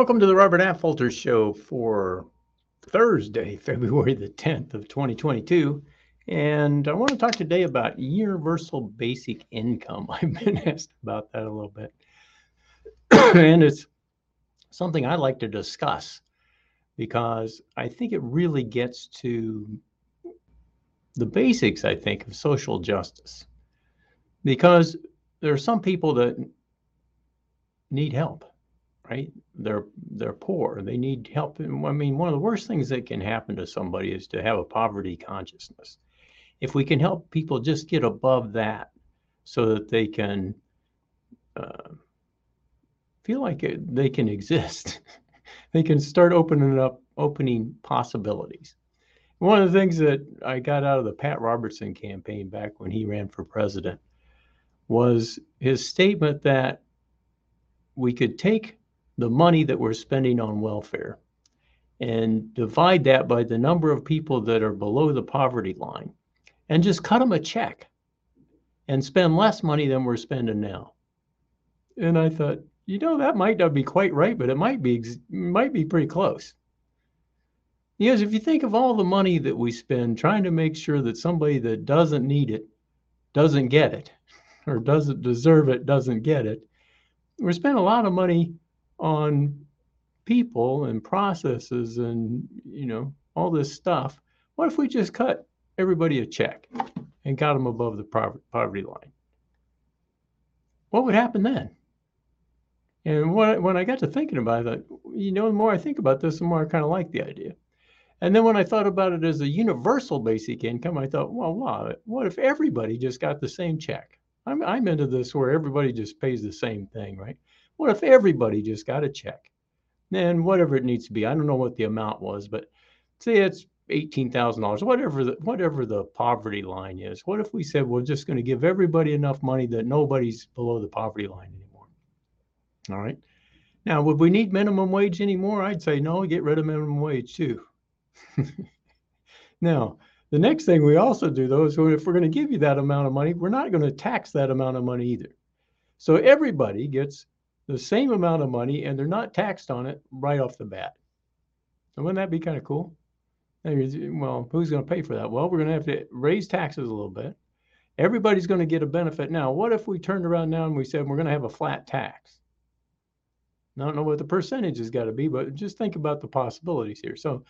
Welcome to the Robert Affolter Show for Thursday, February the 10th of 2022. And I want to talk today about universal basic income. I've been asked about that a little bit. and it's something I like to discuss because I think it really gets to the basics, I think, of social justice. Because there are some people that need help right? They're they're poor. They need help. I mean, one of the worst things that can happen to somebody is to have a poverty consciousness. If we can help people just get above that, so that they can uh, feel like it, they can exist, they can start opening up, opening possibilities. One of the things that I got out of the Pat Robertson campaign back when he ran for president was his statement that we could take the money that we're spending on welfare and divide that by the number of people that are below the poverty line and just cut them a check and spend less money than we're spending now. And I thought, you know, that might not be quite right, but it might be might be pretty close. Because if you think of all the money that we spend trying to make sure that somebody that doesn't need it doesn't get it or doesn't deserve it doesn't get it, we're spending a lot of money on people and processes and you know all this stuff what if we just cut everybody a check and got them above the poverty line? What would happen then? And when, when i got to thinking about it you know the more i think about this the more i kind of like the idea. And then when i thought about it as a universal basic income i thought well wow what if everybody just got the same check? I'm, I'm into this where everybody just pays the same thing right what if everybody just got a check? And whatever it needs to be, I don't know what the amount was, but say it's eighteen thousand dollars, whatever the whatever the poverty line is. What if we said we're just going to give everybody enough money that nobody's below the poverty line anymore? All right. Now, would we need minimum wage anymore? I'd say no, get rid of minimum wage too. now, the next thing we also do though is if we're going to give you that amount of money, we're not going to tax that amount of money either. So everybody gets the same amount of money and they're not taxed on it right off the bat. So wouldn't that be kind of cool? Well, who's going to pay for that? Well, we're going to have to raise taxes a little bit. Everybody's going to get a benefit. Now, what if we turned around now and we said we're going to have a flat tax? I don't know what the percentage has got to be, but just think about the possibilities here. So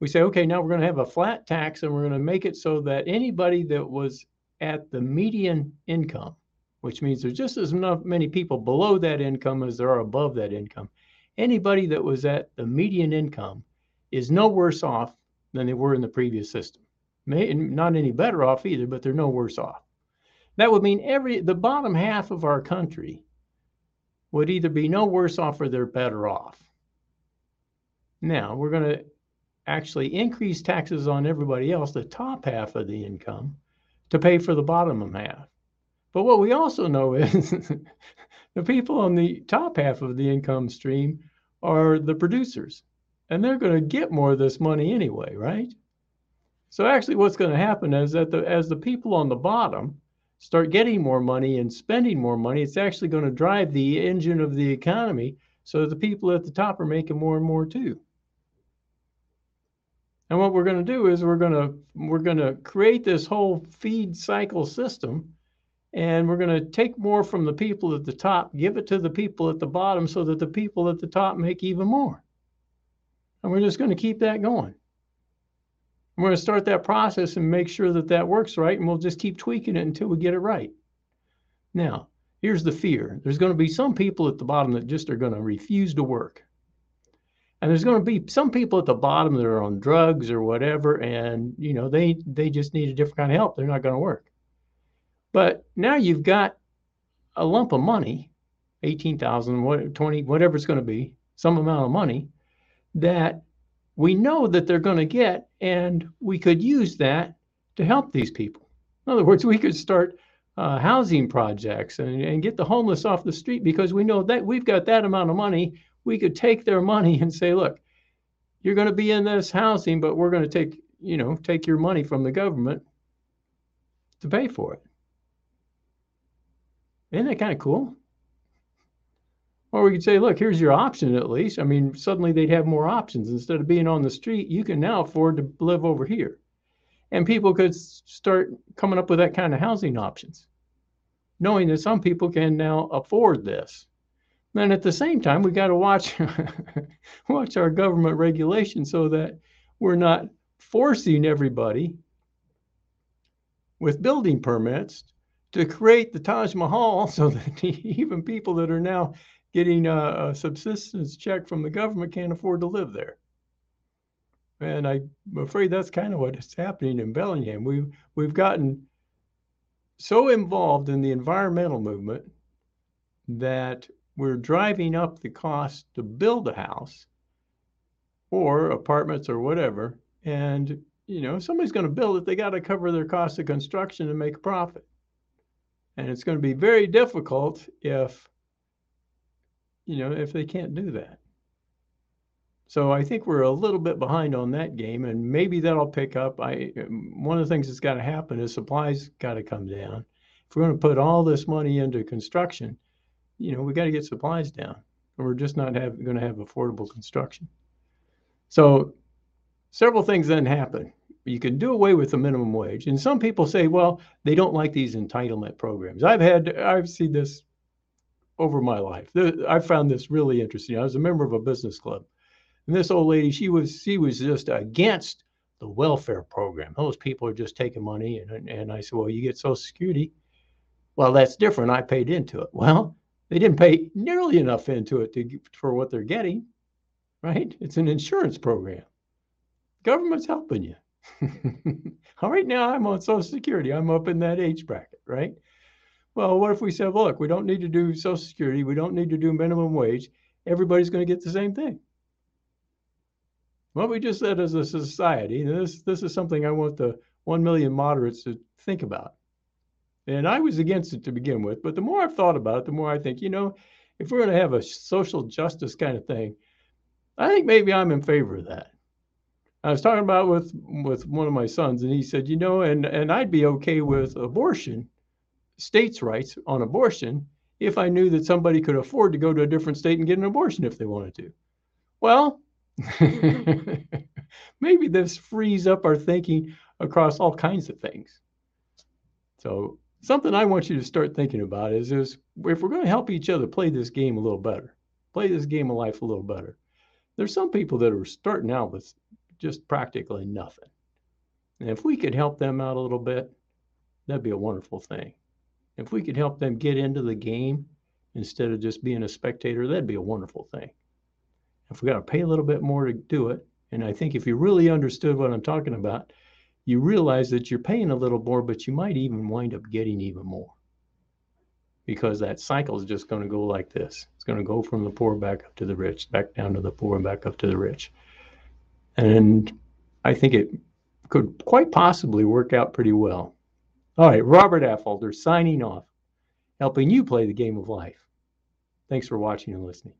we say, okay, now we're going to have a flat tax and we're going to make it so that anybody that was at the median income which means there's just as many people below that income as there are above that income. Anybody that was at the median income is no worse off than they were in the previous system. May, not any better off either, but they're no worse off. That would mean every the bottom half of our country would either be no worse off or they're better off. Now we're going to actually increase taxes on everybody else, the top half of the income, to pay for the bottom half. But what we also know is the people on the top half of the income stream are the producers, and they're going to get more of this money anyway, right? So actually, what's going to happen is that the, as the people on the bottom start getting more money and spending more money, it's actually going to drive the engine of the economy. So the people at the top are making more and more too. And what we're going to do is we're going to we're going to create this whole feed cycle system and we're going to take more from the people at the top, give it to the people at the bottom so that the people at the top make even more. And we're just going to keep that going. We're going to start that process and make sure that that works right, and we'll just keep tweaking it until we get it right. Now, here's the fear there's going to be some people at the bottom that just are going to refuse to work. And there's going to be some people at the bottom that are on drugs or whatever, and you know they they just need a different kind of help. They're not going to work. But now you've got a lump of money, 18,000, what, 20, whatever it's going to be, some amount of money that we know that they're going to get, and we could use that to help these people. In other words, we could start uh, housing projects and, and get the homeless off the street because we know that we've got that amount of money. We could take their money and say, look, you're going to be in this housing, but we're going to take, you know, take your money from the government to pay for it. Isn't that kind of cool? Or we could say, look, here's your option at least. I mean, suddenly they'd have more options. Instead of being on the street, you can now afford to live over here. And people could start coming up with that kind of housing options, knowing that some people can now afford this. And at the same time, we got to watch watch our government regulation so that we're not forcing everybody with building permits to create the Taj Mahal so that even people that are now getting a, a subsistence check from the government can't afford to live there. And I'm afraid that's kind of what is happening in Bellingham. We've we've gotten so involved in the environmental movement that we're driving up the cost to build a house or apartments or whatever. And you know, somebody's going to build it, they got to cover their cost of construction and make a profit. And it's going to be very difficult if you know, if they can't do that. So I think we're a little bit behind on that game, and maybe that'll pick up. I one of the things that's got to happen is supplies got to come down. If we're going to put all this money into construction, you know, we got to get supplies down, or we're just not have, going to have affordable construction. So several things then happen. You can do away with the minimum wage, and some people say, well, they don't like these entitlement programs. I've had I've seen this over my life. I found this really interesting. I was a member of a business club, and this old lady, she was she was just against the welfare program. Those people are just taking money, and and I said, well, you get Social Security. Well, that's different. I paid into it. Well, they didn't pay nearly enough into it to for what they're getting, right? It's an insurance program. Government's helping you. Right, now I'm on Social Security. I'm up in that age bracket, right? Well, what if we said, look, we don't need to do Social Security, we don't need to do minimum wage, everybody's going to get the same thing? What we just said as a society, this this is something I want the one million moderates to think about. And I was against it to begin with, but the more I've thought about it, the more I think, you know, if we're going to have a social justice kind of thing, I think maybe I'm in favor of that. I was talking about with with one of my sons, and he said, you know, and and I'd be okay with abortion states' rights on abortion if I knew that somebody could afford to go to a different state and get an abortion if they wanted to. Well, maybe this frees up our thinking across all kinds of things. So, something I want you to start thinking about is, is if we're going to help each other play this game a little better, play this game of life a little better, there's some people that are starting out with just practically nothing. And if we could help them out a little bit, that'd be a wonderful thing. If we could help them get into the game instead of just being a spectator, that'd be a wonderful thing. If we got to pay a little bit more to do it, and I think if you really understood what I'm talking about, you realize that you're paying a little more, but you might even wind up getting even more because that cycle is just going to go like this. It's going to go from the poor back up to the rich, back down to the poor, and back up to the rich. And I think it could quite possibly work out pretty well. All right, Robert Affolter signing off, helping you play the game of life. Thanks for watching and listening.